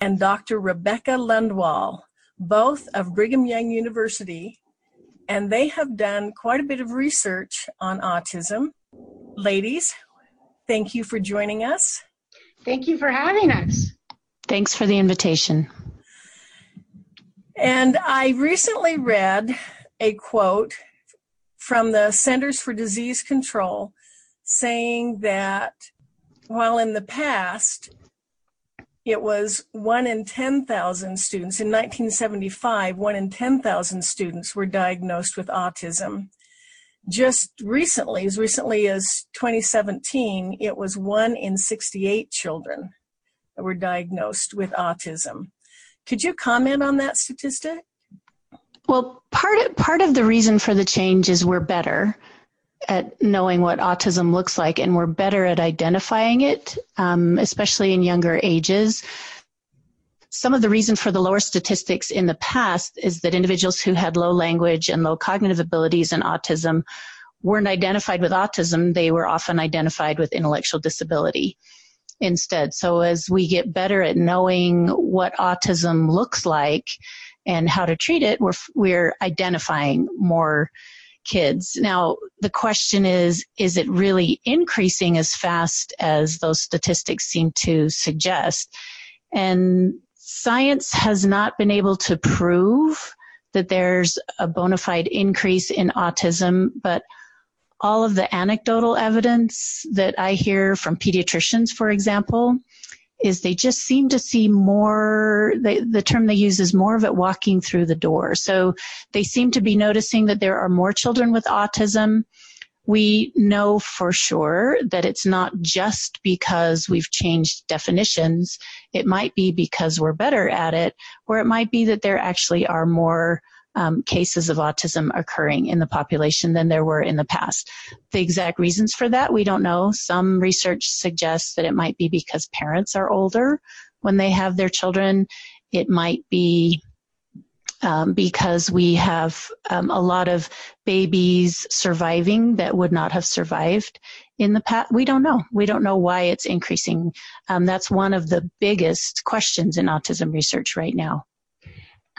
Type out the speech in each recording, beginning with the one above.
and Dr. Rebecca Lundwall, both of Brigham Young University, and they have done quite a bit of research on autism. Ladies, thank you for joining us. Thank you for having us. Thanks for the invitation. And I recently read a quote from the Centers for Disease Control saying that while in the past it was one in 10,000 students, in 1975, one in 10,000 students were diagnosed with autism. Just recently, as recently as 2017, it was one in 68 children that were diagnosed with autism. Could you comment on that statistic? Well, part of, part of the reason for the change is we're better at knowing what autism looks like, and we're better at identifying it, um, especially in younger ages. Some of the reason for the lower statistics in the past is that individuals who had low language and low cognitive abilities and autism weren't identified with autism, they were often identified with intellectual disability instead. So as we get better at knowing what autism looks like and how to treat it, we're, we're identifying more kids. Now, the question is, is it really increasing as fast as those statistics seem to suggest? And science has not been able to prove that there's a bona fide increase in autism, but all of the anecdotal evidence that I hear from pediatricians, for example, is they just seem to see more, they, the term they use is more of it walking through the door. So they seem to be noticing that there are more children with autism. We know for sure that it's not just because we've changed definitions. It might be because we're better at it, or it might be that there actually are more um, cases of autism occurring in the population than there were in the past. The exact reasons for that, we don't know. Some research suggests that it might be because parents are older when they have their children. It might be um, because we have um, a lot of babies surviving that would not have survived in the past. We don't know. We don't know why it's increasing. Um, that's one of the biggest questions in autism research right now.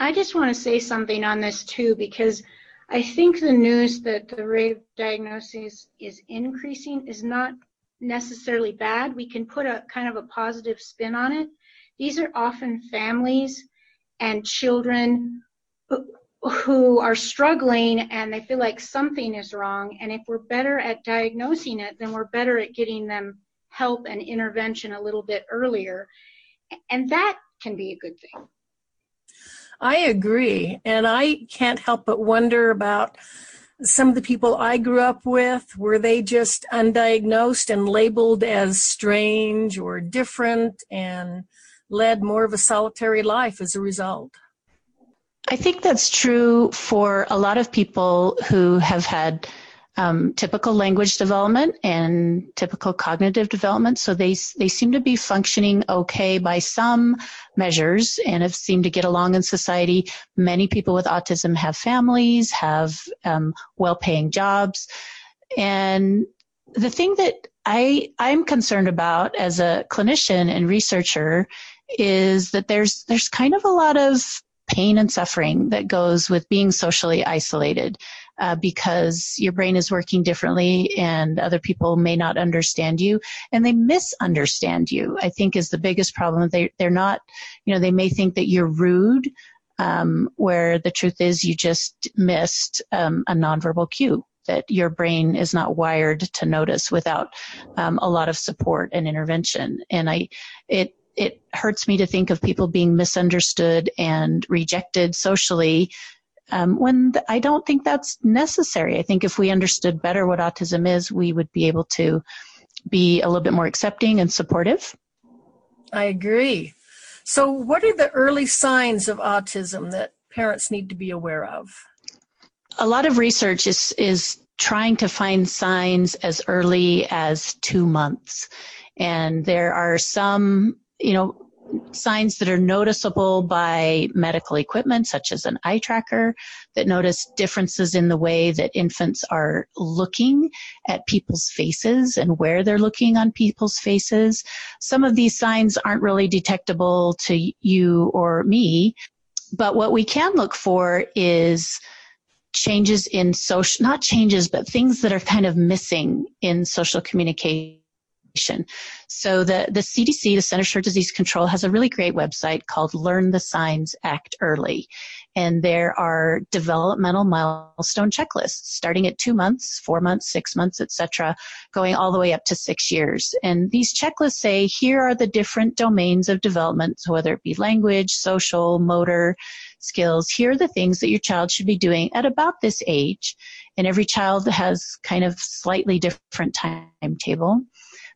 I just want to say something on this too, because I think the news that the rate of diagnosis is increasing is not necessarily bad. We can put a kind of a positive spin on it. These are often families and children who are struggling and they feel like something is wrong. And if we're better at diagnosing it, then we're better at getting them help and intervention a little bit earlier. And that can be a good thing. I agree. And I can't help but wonder about some of the people I grew up with. Were they just undiagnosed and labeled as strange or different and led more of a solitary life as a result? I think that's true for a lot of people who have had um, typical language development and typical cognitive development. So they they seem to be functioning okay by some measures and have seemed to get along in society. Many people with autism have families, have um, well-paying jobs, and the thing that I I'm concerned about as a clinician and researcher is that there's there's kind of a lot of pain and suffering that goes with being socially isolated uh, because your brain is working differently and other people may not understand you and they misunderstand you i think is the biggest problem. They, they're not you know they may think that you're rude um, where the truth is you just missed um, a nonverbal cue that your brain is not wired to notice without um, a lot of support and intervention. And i it it hurts me to think of people being misunderstood and rejected socially um, when th- I don't think that's necessary. I think if we understood better what autism is, we would be able to be a little bit more accepting and supportive. I agree. So, what are the early signs of autism that parents need to be aware of? A lot of research is is trying to find signs as early as two months, and there are some, you know, signs that are noticeable by medical equipment, such as an eye tracker, that notice differences in the way that infants are looking at people's faces and where they're looking on people's faces. Some of these signs aren't really detectable to you or me, but what we can look for is changes in social, not changes, but things that are kind of missing in social communication so the, the CDC, the Centers for Disease Control, has a really great website called Learn the Signs Act Early. And there are developmental milestone checklists starting at two months, four months, six months, etc., going all the way up to six years. And these checklists say here are the different domains of development, so whether it be language, social, motor skills. Here are the things that your child should be doing at about this age. And every child has kind of slightly different timetable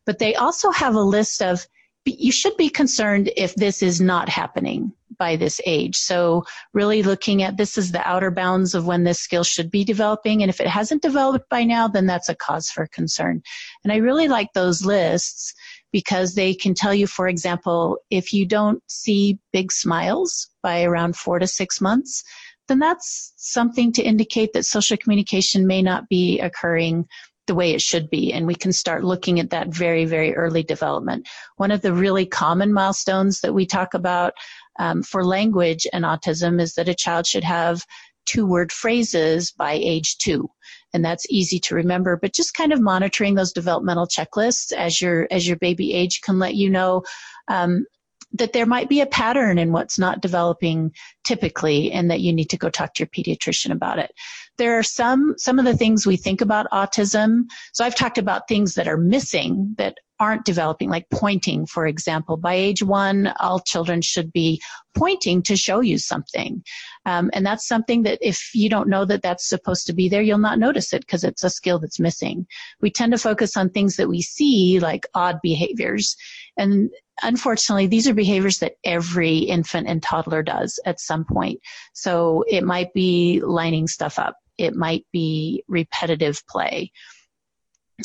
but they also have a list of you should be concerned if this is not happening by this age. So really looking at this is the outer bounds of when this skill should be developing. And if it hasn't developed by now, then that's a cause for concern. And I really like those lists because they can tell you, for example, if you don't see big smiles by around four to six months, then that's something to indicate that social communication may not be occurring the way it should be. And we can start looking at that very, very early development. One of the really common milestones that we talk about um, for language and autism is that a child should have two word phrases by age two and that's easy to remember but just kind of monitoring those developmental checklists as your as your baby age can let you know um, that there might be a pattern in what's not developing typically and that you need to go talk to your pediatrician about it. There are some some of the things we think about autism. So i've talked about things that are missing that aren't developing like pointing for example. By age one all children should be pointing to show you something. Um, and that's something that if you don't know that that's supposed to be there you'll not notice it because it's a skill that's missing. We tend to focus on things that we see like odd behaviors. And unfortunately, these are behaviors that every infant and toddler does at some point. So it might be lining stuff up. It might be repetitive play.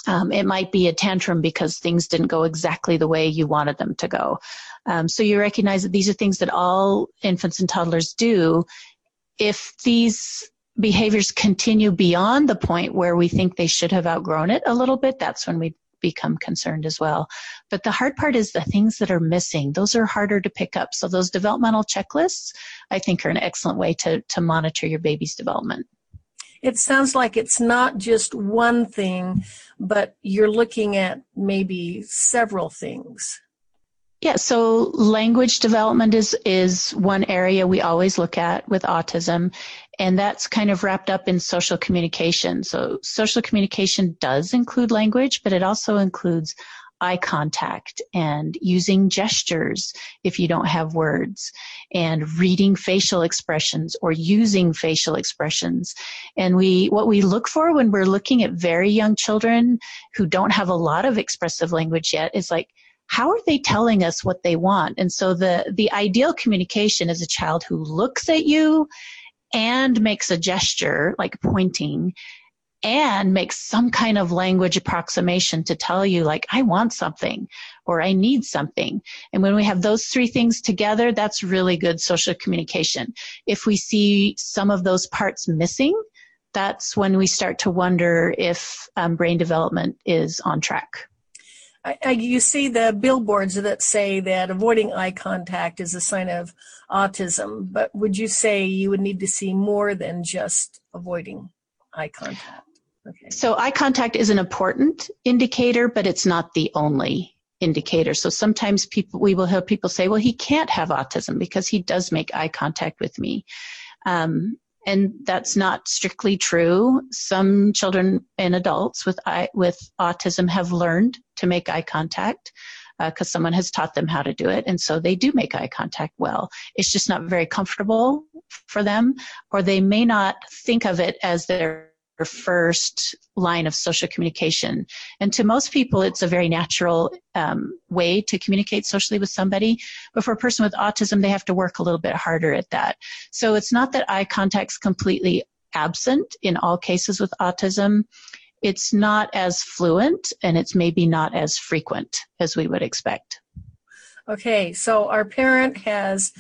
Um, it might be a tantrum because things didn't go exactly the way you wanted them to go. Um, so you recognize that these are things that all infants and toddlers do. If these behaviors continue beyond the point where we think they should have outgrown it a little bit, that's when we become concerned as well. But the hard part is the things that are missing. Those are harder to pick up. So those developmental checklists, I think, are an excellent way to, to monitor your baby's development. It sounds like it's not just one thing, but you're looking at maybe several things. Yeah, so language development is is one area we always look at with autism, and that's kind of wrapped up in social communication. So social communication does include language, but it also includes eye contact and using gestures if you don't have words and reading facial expressions or using facial expressions. And we, what we look for when we're looking at very young children who don't have a lot of expressive language yet is like, how are they telling us what they want? And so the, the ideal communication is a child who looks at you and makes a gesture, like pointing, and makes some kind of language approximation to tell you, like, I want something or I need something. And when we have those three things together, that's really good social communication. If we see some of those parts missing, that's when we start to wonder if um, brain development is on track. I, I, you see the billboards that say that avoiding eye contact is a sign of autism, but would you say you would need to see more than just avoiding eye contact? Okay. So eye contact is an important indicator, but it's not the only indicator. So sometimes people, we will hear people say, well, he can't have autism because he does make eye contact with me. Um, and that's not strictly true. Some children and adults with with autism have learned to make eye contact because uh, someone has taught them how to do it, and so they do make eye contact well. It's just not very comfortable for them, or they may not think of it as their first line of social communication. And to most people, it's a very natural um, way to communicate socially with somebody. But for a person with autism, they have to work a little bit harder at that. So it's not that eye contact's completely absent in all cases with autism. It's not as fluent and it's maybe not as frequent as we would expect. Okay, so our parent has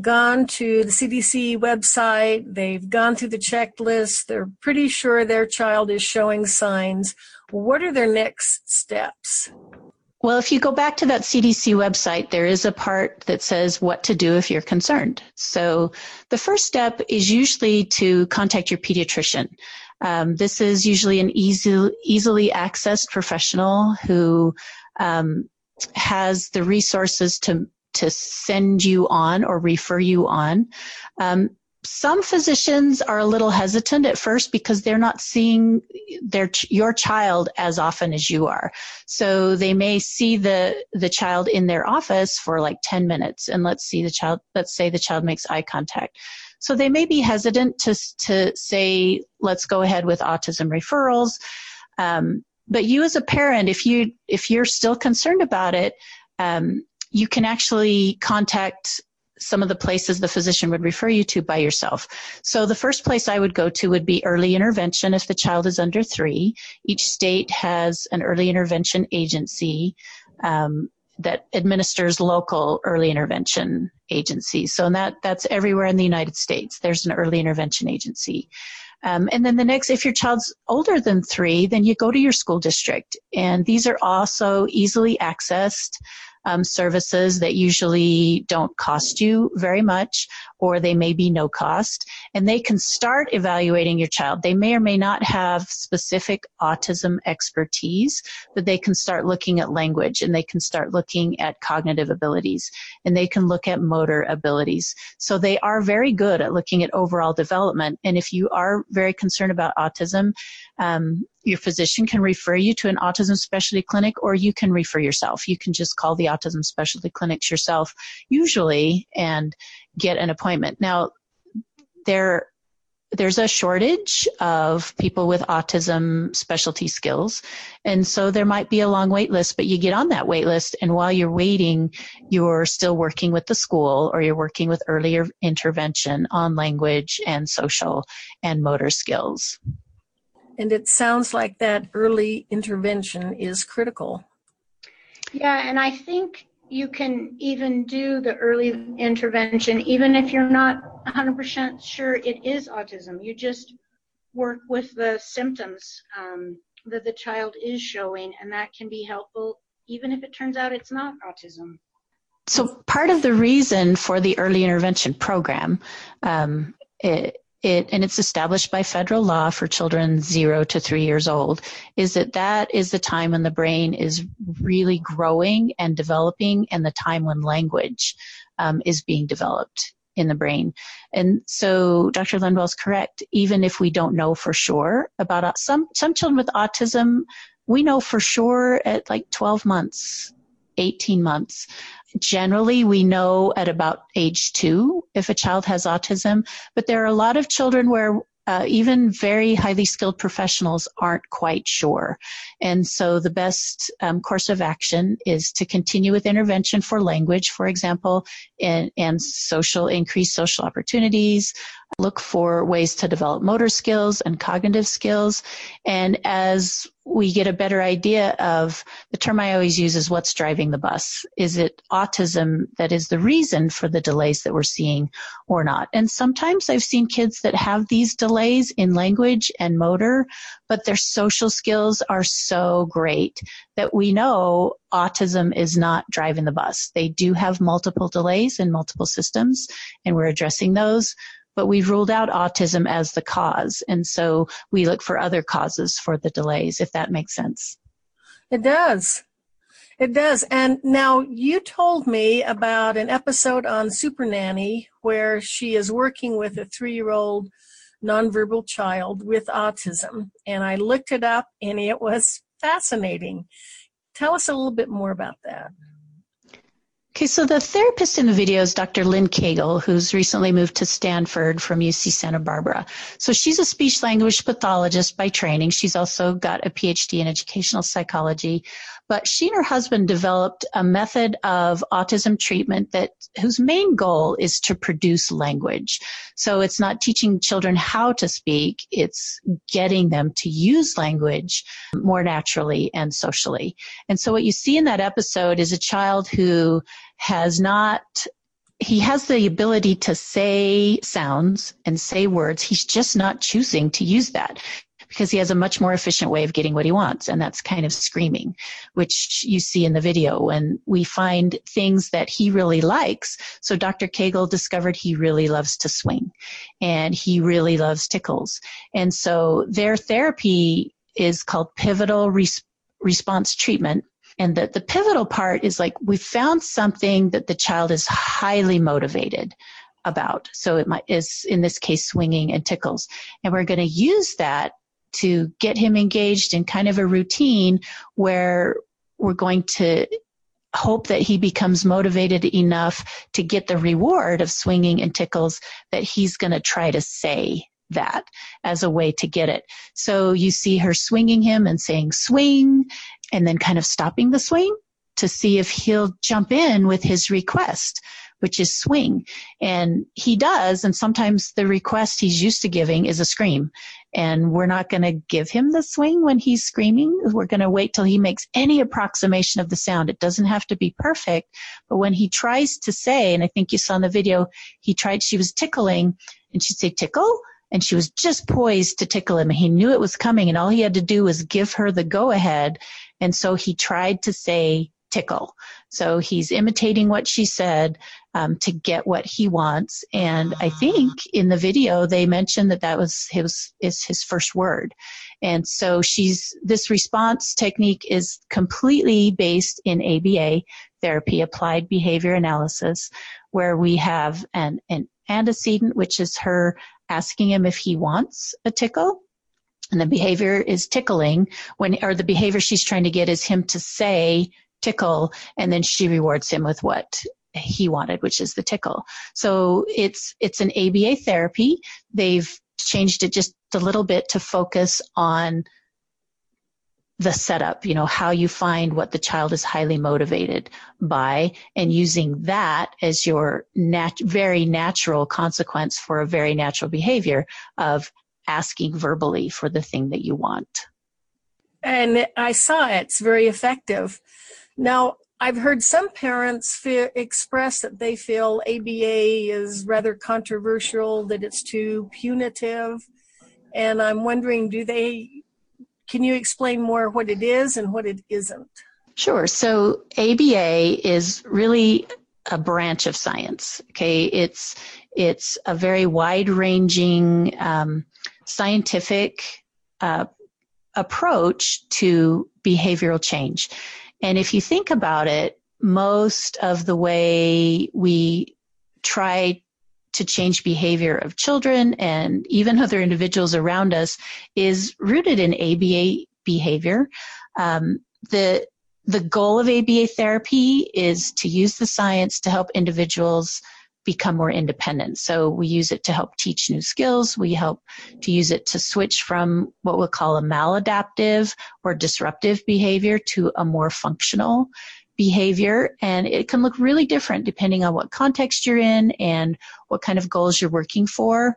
gone to the CDC website, they've gone through the checklist, they're pretty sure their child is showing signs. What are their next steps? Well, if you go back to that CDC website, there is a part that says what to do if you're concerned. So the first step is usually to contact your pediatrician. Um, this is usually an easy, easily accessed professional who um, has the resources to to send you on or refer you on. Um, some physicians are a little hesitant at first because they're not seeing their your child as often as you are. So they may see the the child in their office for like 10 minutes and let's see the child let's say the child makes eye contact. So they may be hesitant to to say let's go ahead with autism referrals. Um, but you as a parent if you if you're still concerned about it um, you can actually contact some of the places the physician would refer you to by yourself. So the first place I would go to would be early intervention if the child is under three. Each state has an early intervention agency um, that administers local early intervention agencies. So that that's everywhere in the United States. There's an early intervention agency. Um, and then the next, if your child's older than three, then you go to your school district. And these are also easily accessed um, services that usually don't cost you very much or they may be no cost and they can start evaluating your child. They may or may not have specific autism expertise, but they can start looking at language and they can start looking at cognitive abilities and they can look at motor abilities. So they are very good at looking at overall development. And if you are very concerned about autism, um, your physician can refer you to an autism specialty clinic or you can refer yourself. You can just call the autism specialty clinics yourself, usually, and get an appointment. Now, there, there's a shortage of people with autism specialty skills. And so there might be a long wait list, but you get on that wait list. And while you're waiting, you're still working with the school or you're working with earlier intervention on language and social and motor skills. And it sounds like that early intervention is critical. Yeah, and I think you can even do the early intervention even if you're not 100% sure it is autism. You just work with the symptoms um, that the child is showing, and that can be helpful even if it turns out it's not autism. So, part of the reason for the early intervention program um, it, it, and it's established by federal law for children zero to three years old, is that that is the time when the brain is really growing and developing and the time when language um, is being developed in the brain. And so Dr. Lundwall is correct. Even if we don't know for sure about some, some children with autism, we know for sure at like 12 months, 18 months. Generally, we know at about age two if a child has autism, but there are a lot of children where uh, even very highly skilled professionals aren't quite sure. And so the best um, course of action is to continue with intervention for language, for example, and, and social, increase social opportunities, look for ways to develop motor skills and cognitive skills. And as we get a better idea of the term I always use is what's driving the bus. Is it autism that is the reason for the delays that we're seeing or not? And sometimes I've seen kids that have these delays in language and motor, but their social skills are so great that we know autism is not driving the bus. They do have multiple delays in multiple systems and we're addressing those but we've ruled out autism as the cause. And so we look for other causes for the delays, if that makes sense. It does. It does. And now you told me about an episode on Super Nanny where she is working with a three year old nonverbal child with autism. And I looked it up and it was fascinating. Tell us a little bit more about that. Okay, so the therapist in the video is Dr. Lynn Koegel, who's recently moved to Stanford from UC Santa Barbara. So she's a speech language pathologist by training. She's also got a PhD in educational psychology. But she and her husband developed a method of autism treatment that whose main goal is to produce language. So it's not teaching children how to speak, it's getting them to use language more naturally and socially. And so what you see in that episode is a child who has not he has the ability to say sounds and say words. He's just not choosing to use that because he has a much more efficient way of getting what he wants. And that's kind of screaming, which you see in the video when we find things that he really likes. So Dr. Koegel discovered he really loves to swing and he really loves tickles. And so their therapy is called pivotal res- response treatment and the, the pivotal part is like we found something that the child is highly motivated about. So it might, is in this case swinging and tickles. And we're going to use that to get him engaged in kind of a routine where we're going to hope that he becomes motivated enough to get the reward of swinging and tickles that he's going to try to say that as a way to get it. So you see her swinging him and saying swing and then kind of stopping the swing to see if he'll jump in with his request, which is swing. And he does. And sometimes the request he's used to giving is a scream. And we're not going to give him the swing when he's screaming. We're going to wait till he makes any approximation of the sound. It doesn't have to be perfect. But when he tries to say, and I think you saw in the video, he tried, she was tickling and she'd say tickle and she was just poised to tickle him. He knew it was coming and all he had to do was give her the go ahead. And so he tried to say tickle. So he's imitating what she said um, to get what he wants. And I think in the video they mentioned that that was his is his first word. And so she's this response technique is completely based in ABA therapy, applied behavior analysis, where we have an, an antecedent, which is her asking him if he wants a tickle. And the behavior is tickling when, or the behavior she's trying to get is him to say tickle, and then she rewards him with what he wanted, which is the tickle. So it's, it's an ABA therapy. They've changed it just a little bit to focus on the setup, you know, how you find what the child is highly motivated by and using that as your nat- very natural consequence for a very natural behavior of asking verbally for the thing that you want. And I saw it. it's very effective. Now, I've heard some parents feel, express that they feel ABA is rather controversial, that it's too punitive. And I'm wondering, do they can you explain more what it is and what it isn't? Sure. So ABA is really a branch of science. Okay, it's it's a very wide-ranging um, scientific uh, approach to behavioral change. And if you think about it, most of the way we try to change behavior of children and even other individuals around us is rooted in ABA behavior. Um, the the goal of ABA therapy is to use the science to help individuals become more independent. So we use it to help teach new skills. We help to use it to switch from what we'll call a maladaptive or disruptive behavior to a more functional behavior and it can look really different depending on what context you're in and what kind of goals you're working for.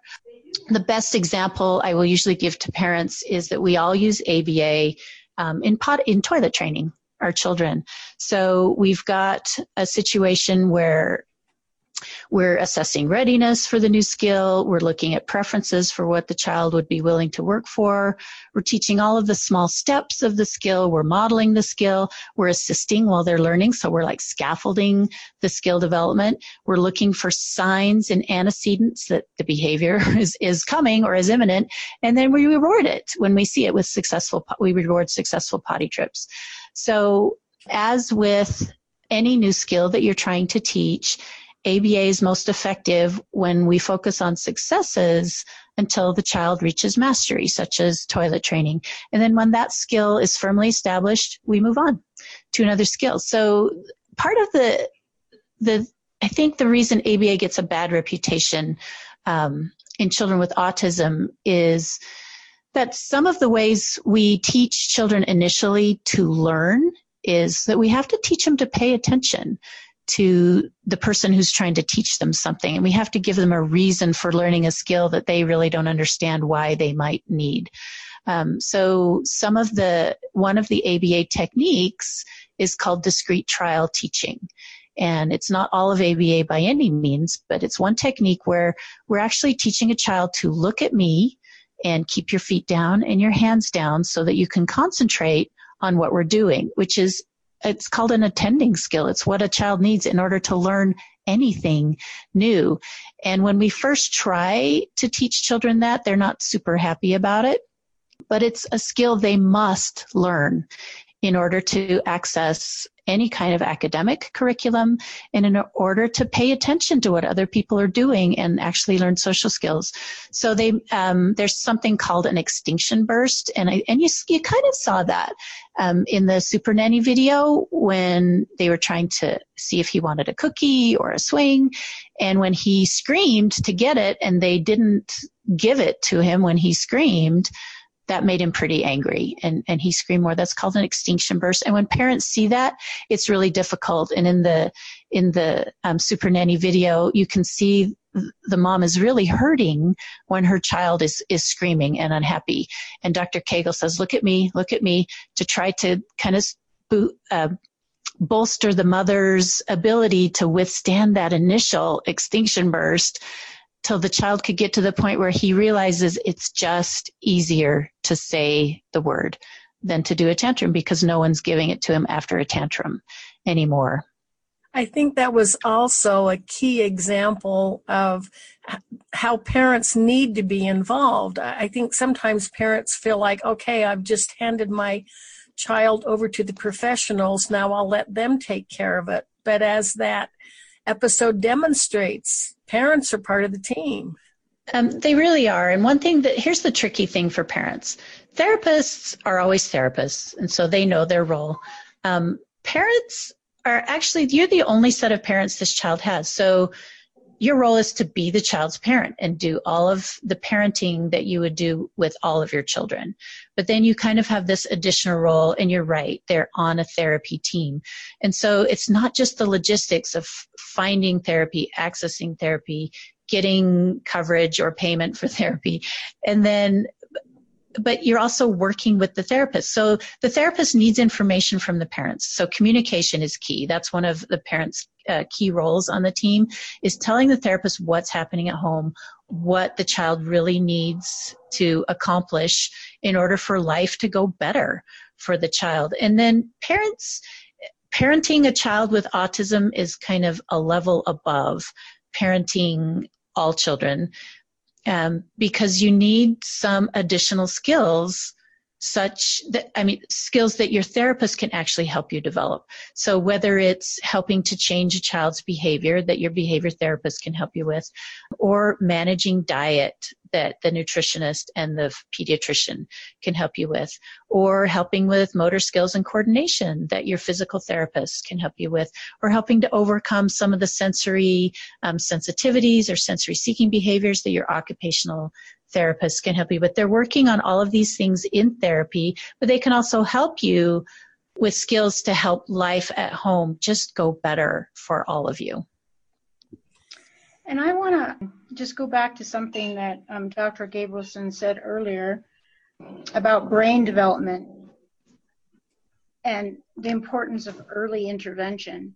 The best example I will usually give to parents is that we all use ABA um, in pot in toilet training our children. So we've got a situation where we're assessing readiness for the new skill. We're looking at preferences for what the child would be willing to work for. We're teaching all of the small steps of the skill. We're modeling the skill. We're assisting while they're learning. So we're like scaffolding the skill development. We're looking for signs and antecedents that the behavior is, is coming or is imminent. And then we reward it when we see it with successful, we reward successful potty trips. So as with any new skill that you're trying to teach, ABA is most effective when we focus on successes until the child reaches mastery, such as toilet training. And then when that skill is firmly established, we move on to another skill. So part of the, the, I think the reason ABA gets a bad reputation um, in children with autism is that some of the ways we teach children initially to learn is that we have to teach them to pay attention to the person who's trying to teach them something. And we have to give them a reason for learning a skill that they really don't understand why they might need. Um, so some of the, one of the ABA techniques is called discrete trial teaching. And it's not all of ABA by any means, but it's one technique where we're actually teaching a child to look at me and keep your feet down and your hands down so that you can concentrate on what we're doing, which is it's called an attending skill. It's what a child needs in order to learn anything new. And when we first try to teach children that, they're not super happy about it, but it's a skill they must learn in order to access any kind of academic curriculum and in order to pay attention to what other people are doing and actually learn social skills. So they, um, there's something called an extinction burst, and I, and you you kind of saw that um, in the Super Nanny video when they were trying to see if he wanted a cookie or a swing, and when he screamed to get it, and they didn't give it to him when he screamed that made him pretty angry and, and he screamed more. That's called an extinction burst. And when parents see that, it's really difficult. And in the, in the um, Super Nanny video, you can see the mom is really hurting when her child is, is screaming and unhappy. And Dr. Koegel says, look at me, look at me to try to kind of uh, bolster the mother's ability to withstand that initial extinction burst till the child could get to the point where he realizes it's just easier to say the word than to do a tantrum because no one's giving it to him after a tantrum anymore. I think that was also a key example of how parents need to be involved. I think sometimes parents feel like, okay, I've just handed my child over to the professionals, now I'll let them take care of it. But as that episode demonstrates, parents are part of the team. Um, they really are. And one thing that here's the tricky thing for parents therapists are always therapists, and so they know their role. Um, parents are actually, you're the only set of parents this child has. So your role is to be the child's parent and do all of the parenting that you would do with all of your children. But then you kind of have this additional role, and you're right, they're on a therapy team. And so it's not just the logistics of finding therapy, accessing therapy, getting coverage or payment for therapy, and then but you're also working with the therapist. So the therapist needs information from the parents. So communication is key. That's one of the parents' uh, key roles on the team is telling the therapist what's happening at home, what the child really needs to accomplish in order for life to go better for the child. And then parents, parenting a child with autism is kind of a level above parenting all children um, because you need some additional skills such that i mean skills that your therapist can actually help you develop. So whether it's helping to change a child's behavior that your behavior therapist can help you with or managing diet that the nutritionist and the pediatrician can help you with, or helping with motor skills and coordination that your physical therapist can help you with, or helping to overcome some of the sensory um, sensitivities or sensory seeking behaviors that your occupational therapist can help you but They're working on all of these things in therapy, but they can also help you with skills to help life at home just go better for all of you. And I want to just go back to something that um, Dr. Gabrielsen said earlier about brain development and the importance of early intervention.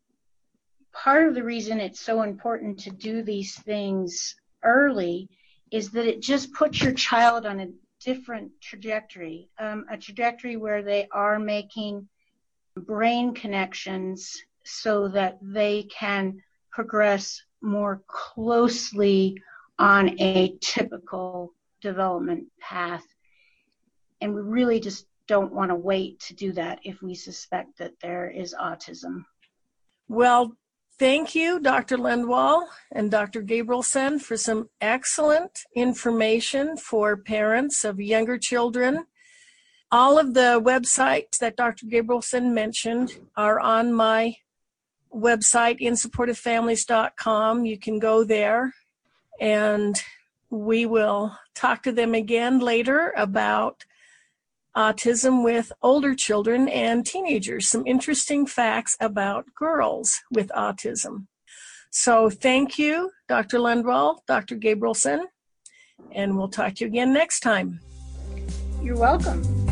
Part of the reason it's so important to do these things early is that it just puts your child on a different trajectory, um, a trajectory where they are making brain connections so that they can progress more closely on a typical development path. And we really just don't want to wait to do that if we suspect that there is autism. Well, thank you, Dr. Lundwall and Dr. Gabrielsen, for some excellent information for parents of younger children. All of the websites that Dr. Gabrielsen mentioned are on my website, insupportivefamilies.com. You can go there and we will talk to them again later about autism with older children and teenagers, some interesting facts about girls with autism. So thank you, Dr. Lundwall, Dr. Gabrielsen, and we'll talk to you again next time. You're welcome.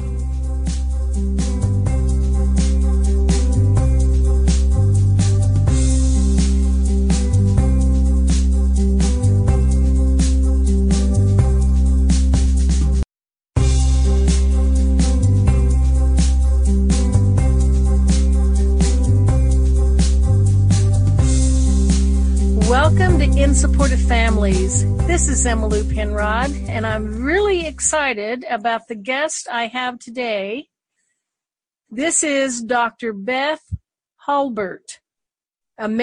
Supportive families. This is Emmylou Penrod, and I'm really excited about the guest I have today. This is Dr. Beth Hulbert, a